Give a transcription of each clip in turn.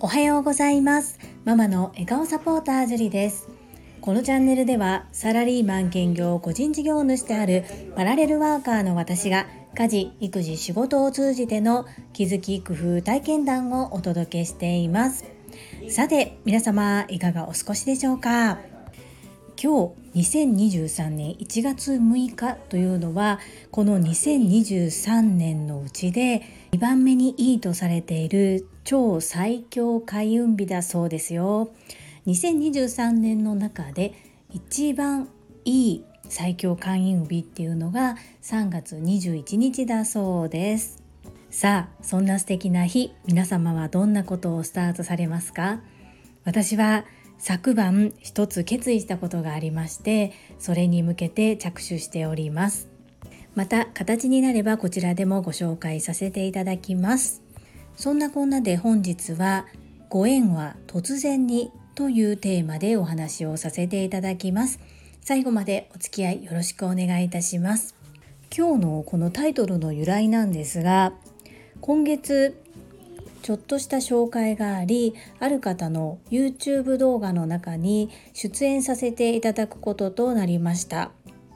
おはようございます。ママの笑顔サポータージュリです。このチャンネルではサラリーマン兼業個人事業主であるパラレルワーカーの私が家事育児仕事を通じての気づき工夫体験談をお届けしています。さて皆様いかがお過ごしでしょうか？今日2023年1月6日というのはこの2023年のうちで2番目にいいとされている超最強開運日だそうですよ。2023年の中で一番いい最強開運日っていうのが3月21日だそうです。さあそんな素敵な日皆様はどんなことをスタートされますか？私は昨晩一つ決意したことがありましてそれに向けて着手しております。また形になればこちらでもご紹介させていただきます。そんなこんなで本日はご縁は突然にというテーマでお話をさせていただきます。最後までお付き合いよろしくお願いいたします。今日のこのタイトルの由来なんですが今月ちょっとした紹介がありある方の YouTube 動画の中に出演させていただくこととなりました。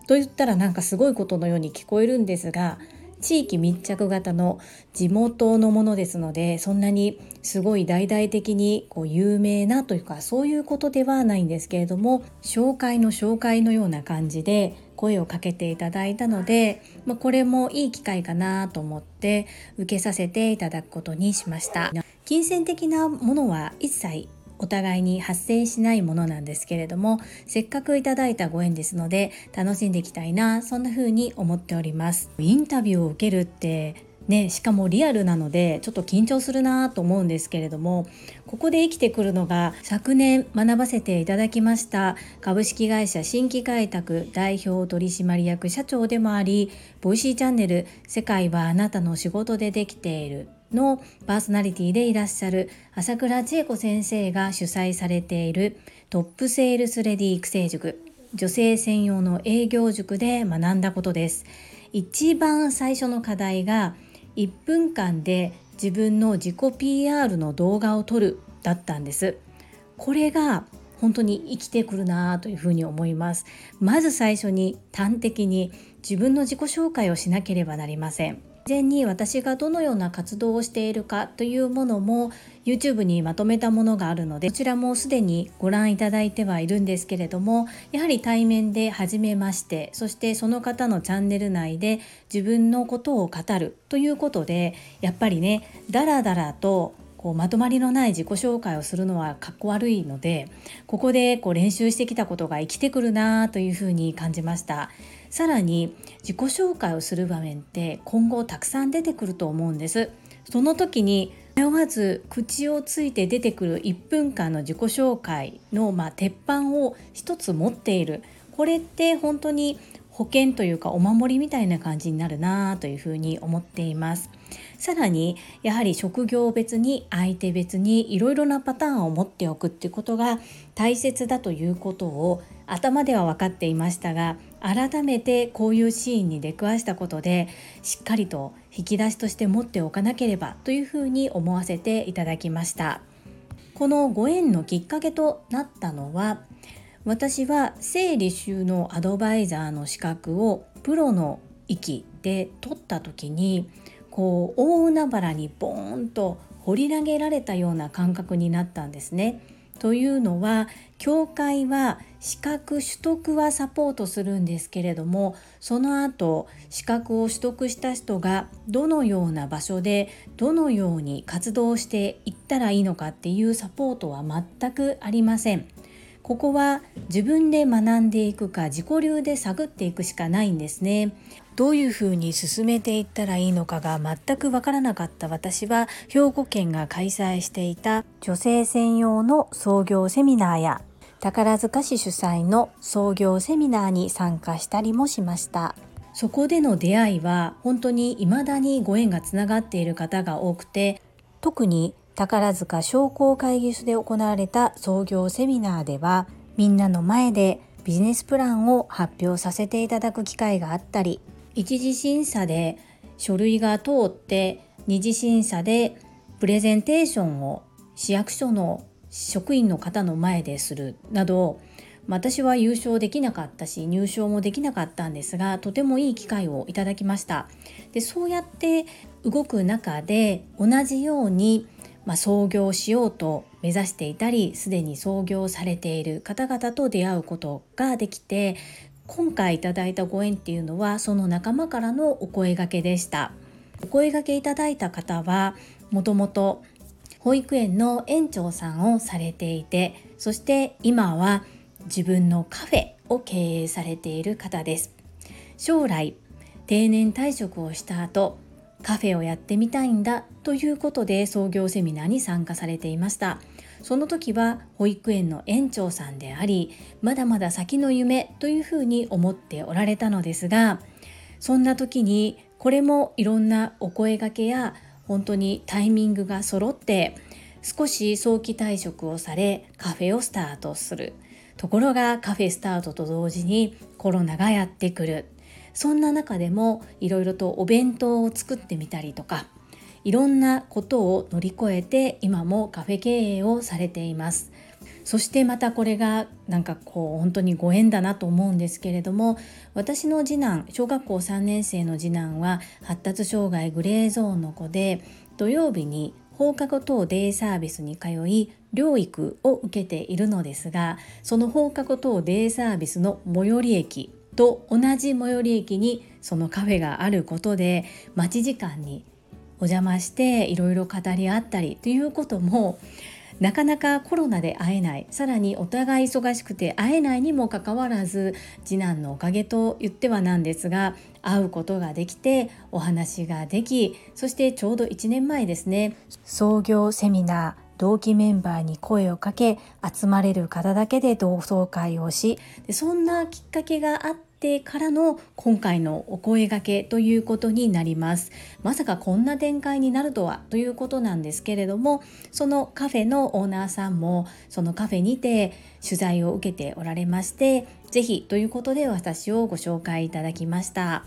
と言ったらなんかすごいことのように聞こえるんですが地域密着型の地元のものですのでそんなにすごい大々的にこう有名なというかそういうことではないんですけれども紹介の紹介のような感じで声をかけていただいたので、まあ、これもいい機会かなと思って受けさせていただくことにしました。金銭的なものは一切お互いに発生しないものなんですけれどもせっかくいただいたご縁ですので楽しんでいきたいなそんな風に思っております。インタビューを受けるってね、しかもリアルなのでちょっと緊張するなと思うんですけれどもここで生きてくるのが昨年学ばせていただきました株式会社新規開拓代表取締役社長でもあり Voicy チャンネル「世界はあなたの仕事でできている」のパーソナリティでいらっしゃる朝倉千恵子先生が主催されているトップセールスレディ育成塾女性専用の営業塾で学んだことです。一番最初の課題が1分間で自分の自己 PR の動画を撮るだったんです。これが本当に生きてくるなというふうに思います。まず最初に端的に自分の自己紹介をしなければなりません。事前に私がどのような活動をしているかというものも YouTube にまとめたものがあるのでこちらもすでにご覧いただいてはいるんですけれどもやはり対面で初めましてそしてその方のチャンネル内で自分のことを語るということでやっぱりねだらだらとこうまとまりのない自己紹介をするのはかっこ悪いのでここでこう練習してきたことが生きてくるなというふうに感じました。さらに自己紹介をする場面って今後たくさん出てくると思うんです。その時に迷わず口をついて出てくる1分間の自己紹介の、まあ、鉄板を一つ持っている。これって本当に保険というかお守りみたいな感じになるなというふうに思っています。さらにやはり職業別に相手別にいろいろなパターンを持っておくっていうことが大切だということを頭では分かっていましたが改めてこういうシーンに出くわしたことでしっかりと引き出しとして持っておかなければというふうに思わせていただきましたこのご縁のきっかけとなったのは私は整理収納アドバイザーの資格をプロの域で取った時にこう大海原にボーンと掘り投げられたような感覚になったんですね。というのは教会は資格取得はサポートするんですけれどもその後資格を取得した人がどのような場所でどのように活動していったらいいのかっていうサポートは全くありません。ここは自分で学んでいくか自己流で探っていくしかないんですね。どういうふうに進めていったらいいのかが全くわからなかった私は兵庫県が開催していた女性専用の創業セミナーや宝塚市主催の創業セミナーに参加したりもしましたそこでの出会いは本当に未だにご縁がつながっている方が多くて特に宝塚商工会議所で行われた創業セミナーではみんなの前でビジネスプランを発表させていただく機会があったり一次審査で書類が通って二次審査でプレゼンテーションを市役所の職員の方の前でするなど私は優勝できなかったし入賞もできなかったんですがとてもいい機会をいただきました。でそうやって動く中で同じように、まあ、創業しようと目指していたりすでに創業されている方々と出会うことができて今回いただいたご縁っていうのはその仲間からのお声がけでした。お声がけいただいた方はもともと保育園の園長さんをされていてそして今は自分のカフェを経営されている方です。将来定年退職をした後カフェをやってみたいんだということで創業セミナーに参加されていました。その時は保育園の園長さんでありまだまだ先の夢というふうに思っておられたのですがそんな時にこれもいろんなお声がけや本当にタイミングが揃って少し早期退職をされカフェをスタートする。ところがカフェスタートと同時にコロナがやってくる。そんな中でもいろいろとお弁当を作ってみたりとかいろんなことを乗り越えて今もカフェ経営をされています。そしてまたこれがなんかこう本当にご縁だなと思うんですけれども私の次男小学校3年生の次男は発達障害グレーゾーンの子で土曜日に放課後等デイサービスに通い療育を受けているのですがその放課後等デイサービスの最寄り駅と同じ最寄り駅にそのカフェがあることで待ち時間にお邪魔していろいろ語り合ったりということもなかなかコロナで会えない。さらにお互い忙しくて会えないにもかかわらず次男のおかげと言ってはなんですが会うことができてお話ができそしてちょうど1年前ですね。創業セミナー同期メンバーに声をかけ集まれる方だけで同窓会をしでそんなきっかけがあってってからの今回のお声がけということになります。まさかこんな展開になるとはということなんですけれどもそのカフェのオーナーさんもそのカフェにて取材を受けておられまして是非ということで私をご紹介いただきました。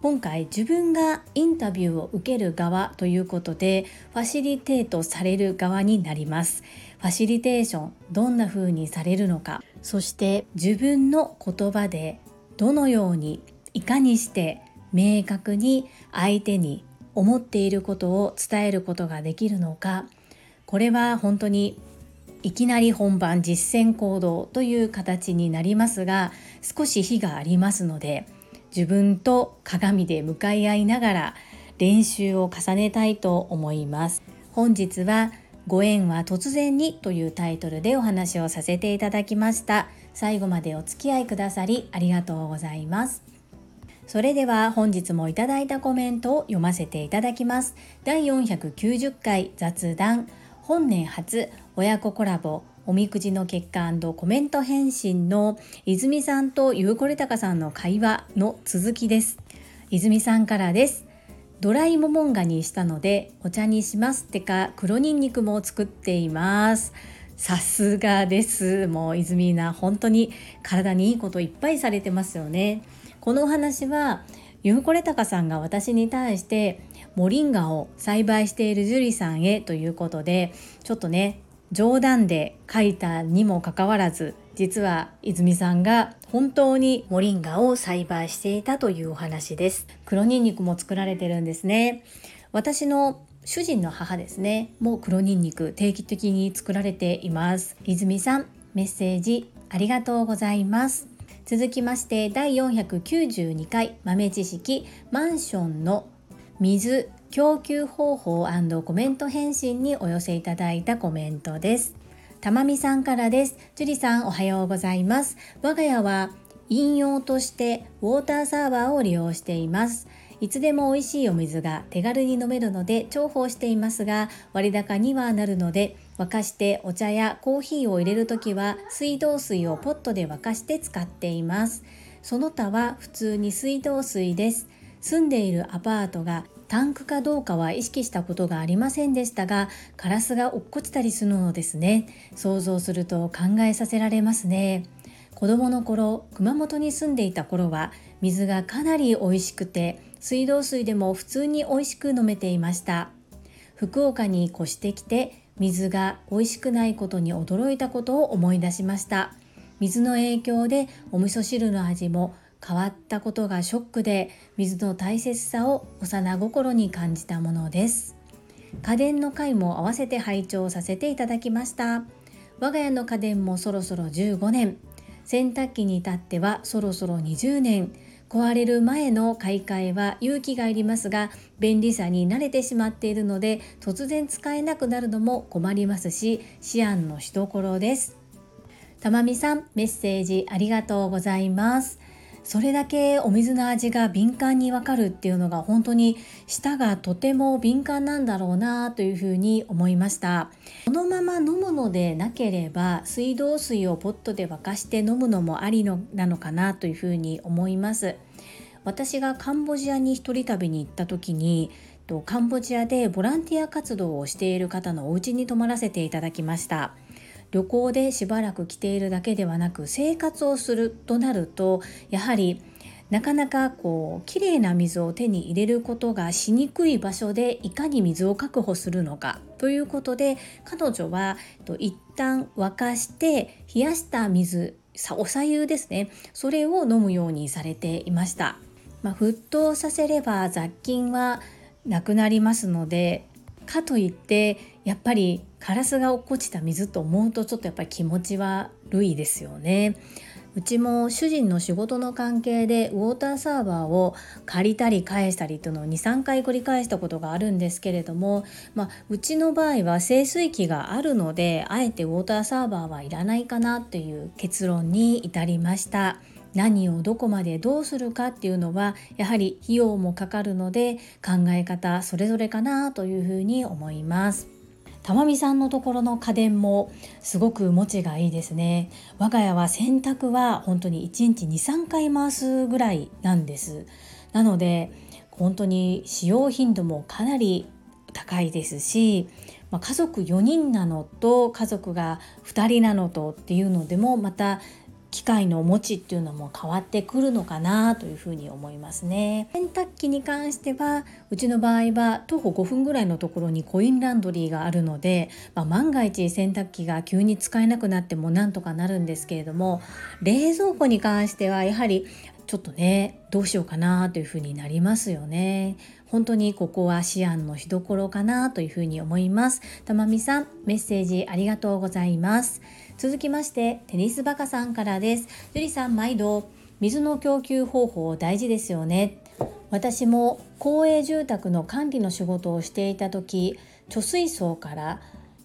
今回自分がインタビューを受ける側ということでファシリテートされる側になります。ファシリテーションどんな風にされるのか。そして自分の言葉でどのようにいかにして明確に相手に思っていることを伝えることができるのか。これは本当にいきなり本番実践行動という形になりますが少し日がありますので自分と鏡で向かい合いながら練習を重ねたいと思います。本日はご縁は突然にというタイトルでお話をさせていただきました。最後までお付き合いくださりありがとうございます。それでは本日もいただいたコメントを読ませていただきます。第490回雑談。本年初親子コラボ。おみくじの結果コメント返信の泉さんとゆうこれたかさんの会話の続きです。泉さんからです。ドライモモンガにしたのでお茶にしますってか黒ニンニクも作っています。さすがです。もう泉な本当に体にいいこといっぱいされてますよね。このお話はユムコレタカさんが私に対してモリンガを栽培しているジュリさんへということでちょっとね冗談で書いたにもかかわらず実は泉さんが本当にモリンガを栽培していたというお話です。黒ニンニクも作られてるんですね。私の主人の母ですねもう黒ニンニク定期的に作られています泉さんメッセージありがとうございます続きまして第492回豆知識マンションの水供給方法コメント返信にお寄せいただいたコメントですたまみさんからです。樹里さんおはようございます。我が家は飲用としてウォーターサーバーを利用しています。いつでも美味しいお水が手軽に飲めるので重宝していますが割高にはなるので沸かしてお茶やコーヒーを入れるときは水道水をポットで沸かして使っています。その他は普通に水道水です。住んでいるアパートがタンクかどうかは意識したことがありませんでしたがカラスが落っこちたりするのですね想像すると考えさせられますね子供の頃熊本に住んでいた頃は水がかなり美味しくて水道水でも普通に美味しく飲めていました。福岡に越してきて水が美味しくないことに驚いたことを思い出しました。水の影響でお味噌汁の味も変わったことがショックで水の大切さを幼心に感じたものです。家電の回も合わせて拝聴させていただきました。我が家の家電もそろそろ15年。洗濯機に至ってはそろそろ20年。壊れる前の買い替えは勇気がいりますが便利さに慣れてしまっているので突然使えなくなるのも困りますし思案のしどころです。たまみさんメッセージありがとうございます。それだけお水の味が敏感にわかるっていうのが本当に舌がとても敏感なんだろうなというふうに思いました。このまま飲むのでなければ水道水をポットで沸かして飲むのもありのなのかなというふうに思います。私がカンボジアに一人旅に行った時にカンボジアでボランティア活動をしている方のお家に泊まらせていただきました。旅行でしばらく来ているだけではなく生活をするとなるとやはりなかなかこうきれいな水を手に入れることがしにくい場所でいかに水を確保するのかということで彼女は一旦沸かして冷やした水お茶湯ですねそれを飲むようにされていました、まあ、沸騰させれば雑菌はなくなりますのでかといってやっぱりカラスが落っこちた水と思うとちょっとやっぱり気持ち悪いですよね。うちも主人の仕事の関係でウォーターサーバーを借りたり返したりというのを23回繰り返したことがあるんですけれども、まあ、うちの場合は清水機があるのであえてウォーターサーバーはいらないかなという結論に至りました。何をどこまでどうするかっていうのはやはり費用もかかるので考え方それぞれかなというふうに思います。玉美さんのところの家電もすごく持ちがいいですね。我が家は洗濯は本当に1日23回回すぐらいなんです。なので本当に使用頻度もかなり高いですし、まあ、家族4人なのと家族が2人なのとっていうのでもまた機械のお持ちっていうのも変わってくるのかなというふうに思いますね。洗濯機に関してはうちの場合は徒歩5分ぐらいのところにコインランドリーがあるので、まあ、万が一洗濯機が急に使えなくなってもなんとかなるんですけれども冷蔵庫に関してはやはりちょっとねどうしようかなというふうになりますよね。本当にここは思案のしどころかなというふうに思います。たまみさんメッセージありがとうございます。続きましてテニスバカさんからです。樹里さん毎度水の供給方法大事ですよね。私も公営住宅の管理の仕事をしていた時貯水槽から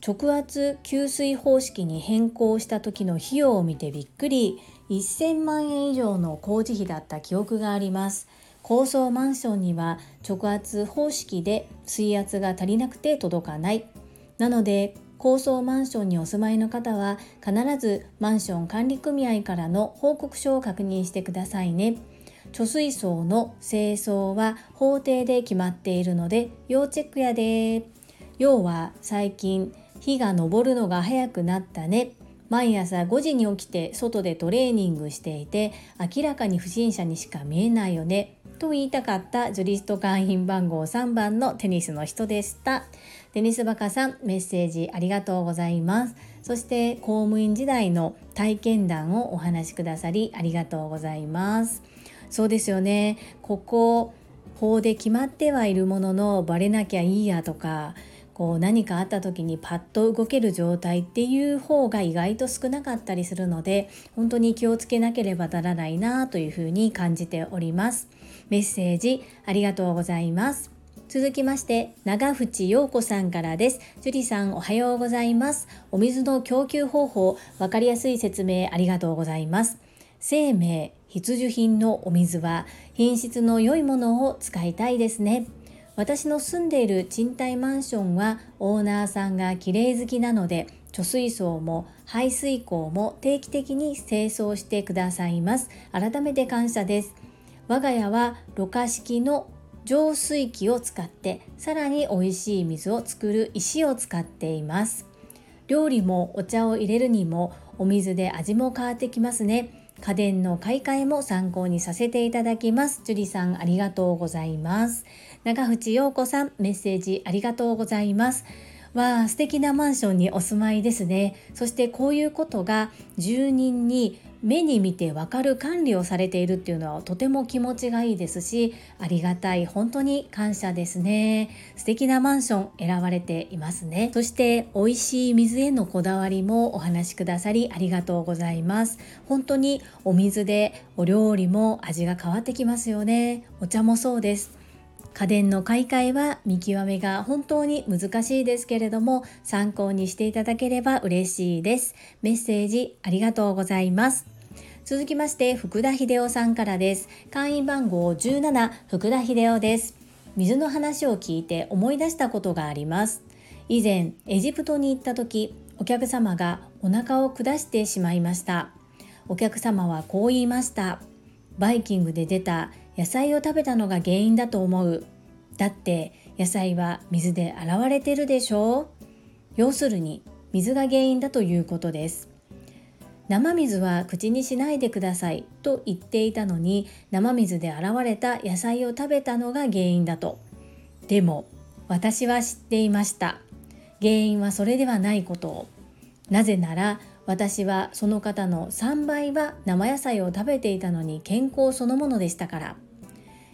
直圧給水方式に変更した時の費用を見てびっくり1000万円以上の工事費だった記憶があります。高層マンションには直圧方式で水圧が足りなくて届かない。なので高層マンションにお住まいの方は必ずマンション管理組合からの報告書を確認してくださいね。貯水槽の清掃は法定で決まっているので要チェックやで。要は最近日が昇るのが早くなったね。毎朝5時に起きて外でトレーニングしていて明らかに不審者にしか見えないよね。と言いたかったジュリスト会員番号3番のテニスの人でした。テニスバカさんメッセージありがとうございます。そして公務員時代の体験談をお話しくださりありがとうございます。そうですよね。ここ法で決まってはいるもののバレなきゃいいやとかこう何かあった時にパッと動ける状態っていう方が意外と少なかったりするので本当に気をつけなければならないなというふうに感じておりますメッセージありがとうございます続きまして、長渕陽子さんからです。樹里さんおはようございます。お水の供給方法、わかりやすい説明ありがとうございます。生命、必需品のお水は品質の良いものを使いたいですね。私の住んでいる賃貸マンションはオーナーさんが綺麗好きなので貯水槽も排水口も定期的に清掃してくださいます。改めて感謝です。我が家はろ過式の浄水器を使ってさらに美味しい水を作る石を使っています。料理もお茶を入れるにもお水で味も変わってきますね。家電の買い替えも参考にさせていただきます。樹里さんありがとうございます。長渕陽子さんメッセージありがとうございます。わあ素敵なマンションにお住まいですね。そしてこういうことが住人に目に見てわかる管理をされているっていうのはとても気持ちがいいですしありがたい本当に感謝ですね。素敵なマンション選ばれていますね。そして美味しい水へのこだわりもお話しくださりありがとうございます。本当にお水でお料理も味が変わってきますよね。お茶もそうです。家電の買い替えは見極めが本当に難しいですけれども参考にしていただければ嬉しいです。メッセージありがとうございます。続きまして福田秀夫さんからです。会員番号17福田秀夫です。水の話を聞いて思い出したことがあります。以前エジプトに行った時お客様がお腹を下してしまいました。お客様はこう言いました。バイキングで出た野菜を食べたのが原因だと思う。だって野菜は水で洗われてるでしょう要するに水が原因だということです。生水は口にしないでくださいと言っていたのに生水で洗われた野菜を食べたのが原因だと。でも私は知っていました。原因はそれではないことを。なぜなら私はその方の3倍は生野菜を食べていたのに健康そのものでしたから。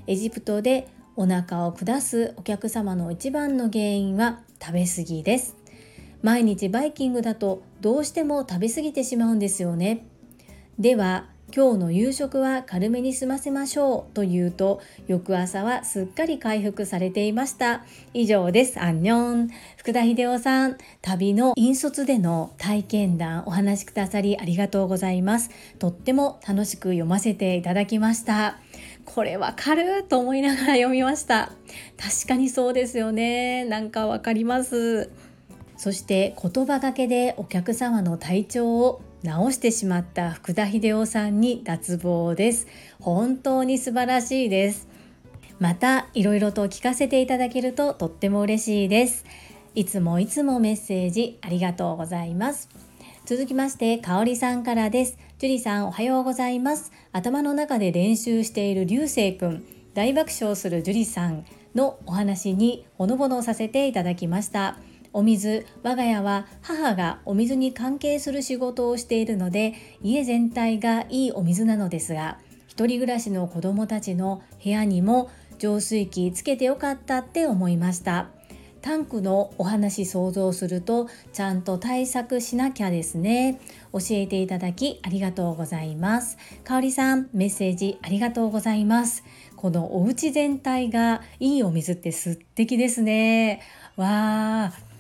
エジプトでお腹を下すお客様の一番の原因は食べ過ぎです。毎日バイキングだとどうしても食べ過ぎてしまうんですよね。では今日の夕食は軽めに済ませましょうと言うと翌朝はすっかり回復されていました。以上です。アンニョン。福田秀夫さん。旅の引率での体験談お話しくださりありがとうございます。とっても楽しく読ませていただきました。これわかると思いながら読みました。確かにそうですよね。なんかわかります。そして言葉がけでお客様の体調を直してしまった福田秀夫さんに脱帽です。本当に素晴らしいです。またいろいろと聞かせていただけるととっても嬉しいです。いつもいつもメッセージありがとうございます。続きましてかおりさんからです。樹里さんおはようございます。頭の中で練習している流星くん大爆笑する樹里さんのお話にほのぼのさせていただきました。お水我が家は母がお水に関係する仕事をしているので家全体がいいお水なのですが一人暮らしの子供たちの部屋にも浄水器つけてよかったって思いました。タンクのお話想像するとちゃんと対策しなきゃですね。教えていただきありがとうございます。かおりさんメッセージありがとうございます。このお家全体がいいお水って素敵ですね。わー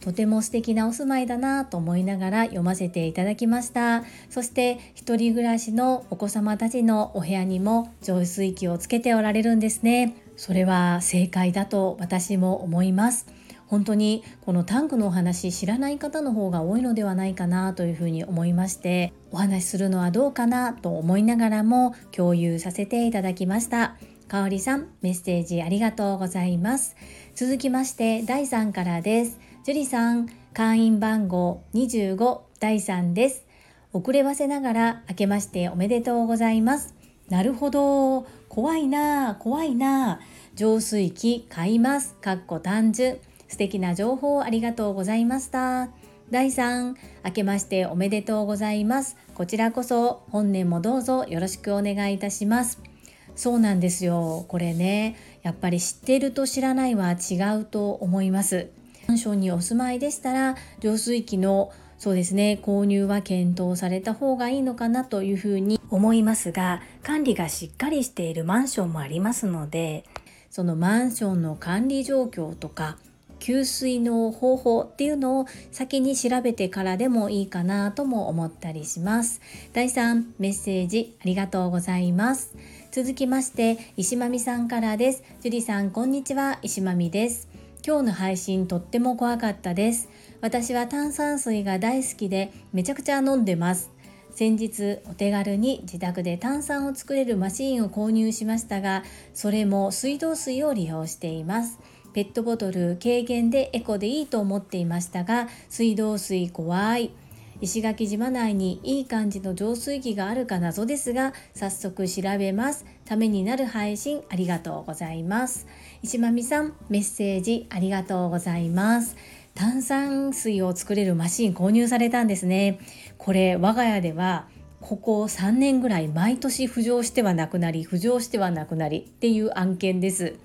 とても素敵なお住まいだなと思いながら読ませていただきました。そして一人暮らしのお子様たちのお部屋にも浄水器をつけておられるんですね。それは正解だと私も思います。本当にこのタンクのお話知らない方の方が多いのではないかなというふうに思いましてお話しするのはどうかなと思いながらも共有させていただきました。かおりさんメッセージありがとうございます。続きまして第3からです。樹里さん、会員番号25第3です。遅ればせながら明けましておめでとうございます。なるほど。怖いな怖いな浄水器買います。かっこ単純。素敵な情報ありがとうございました。第3、明けましておめでとうございます。こちらこそ本年もどうぞよろしくお願いいたします。そうなんですよ。これね、やっぱり知ってると知らないは違うと思います。マンションにお住まいでしたら浄水器のそうですね購入は検討された方がいいのかなというふうに思いますが管理がしっかりしているマンションもありますのでそのマンションの管理状況とか給水の方法っていうのを先に調べてからでもいいかなとも思ったりします。第3メッセージありがとうございます。続きまして石まみさんからです。樹里さんこんにちは石まみです。今日の配信とっても怖かったです。私は炭酸水が大好きでめちゃくちゃ飲んでます。先日お手軽に自宅で炭酸を作れるマシンを購入しましたが、それも水道水を利用しています。ペットボトル軽減でエコでいいと思っていましたが、水道水怖い。石垣島内にいい感じの浄水器があるか謎ですが早速調べますためになる配信ありがとうございます石まみさんメッセージありがとうございます。炭酸水を作れるマシン購入されたんですね。これ我が家ではここ3年ぐらい毎年浮上してはなくなり浮上してはなくなりっていう案件です。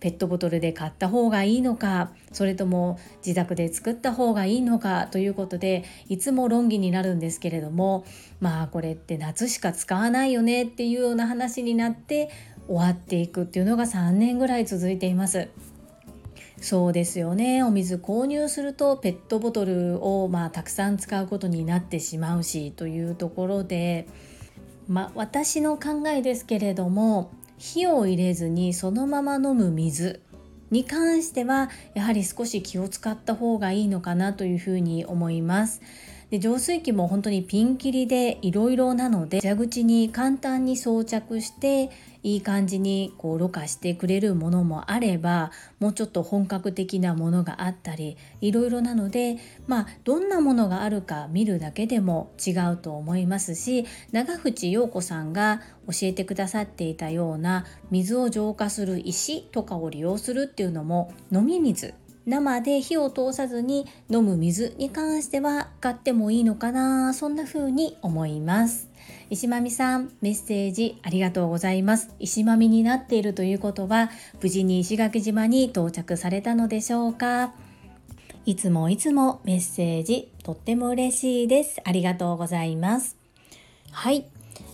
ペットボトルで買った方がいいのかそれとも自宅で作った方がいいのかということでいつも論議になるんですけれどもまあこれって夏しか使わないよねっていうような話になって終わっていくっていうのが3年ぐらい続いています。そうですよねお水購入するとペットボトルをまあたくさん使うことになってしまうしというところで、まあ、私の考えですけれども火を入れずにそのまま飲む水に関してはやはり少し気を使った方がいいのかなというふうに思います。で浄水器も本当にピンキリでいろいろなので蛇口に簡単に装着していい感じにこうろ過してくれるものもあればもうちょっと本格的なものがあったりいろいろなのでまあどんなものがあるか見るだけでも違うと思いますし長渕陽子さんが教えてくださっていたような水を浄化する石とかを利用するっていうのも飲み水生で火を通さずに飲む水に関しては買ってもいいのかなそんな風に思います。石まみさんメッセージありがとうございます。石まみになっているということは無事に石垣島に到着されたのでしょうか。いつもいつもメッセージとっても嬉しいです。ありがとうございます。はい。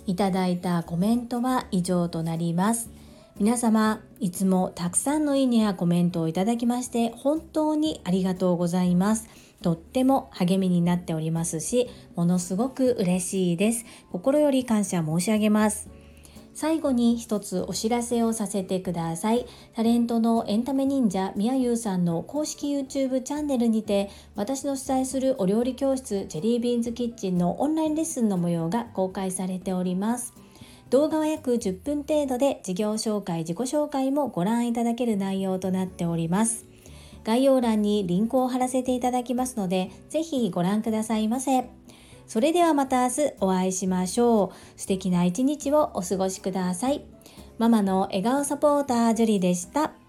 いただいたコメントは以上となります。皆様いつもたくさんのいいねやコメントをいただきまして本当にありがとうございます。とっても励みになっておりますしものすごく嬉しいです心より感謝申し上げます最後に一つお知らせをさせてください。タレントのエンタメ忍者みやゆうさんの公式 YouTube チャンネルにて私の主催するお料理教室ジェリービーンズキッチンのオンラインレッスンの模様が公開されております。動画は約10分程度で事業紹介、自己紹介もご覧いただける内容となっております。概要欄にリンクを貼らせていただきますので、ぜひご覧くださいませ。それではまた明日お会いしましょう。素敵な一日をお過ごしください。ママの笑顔サポータージュリでした。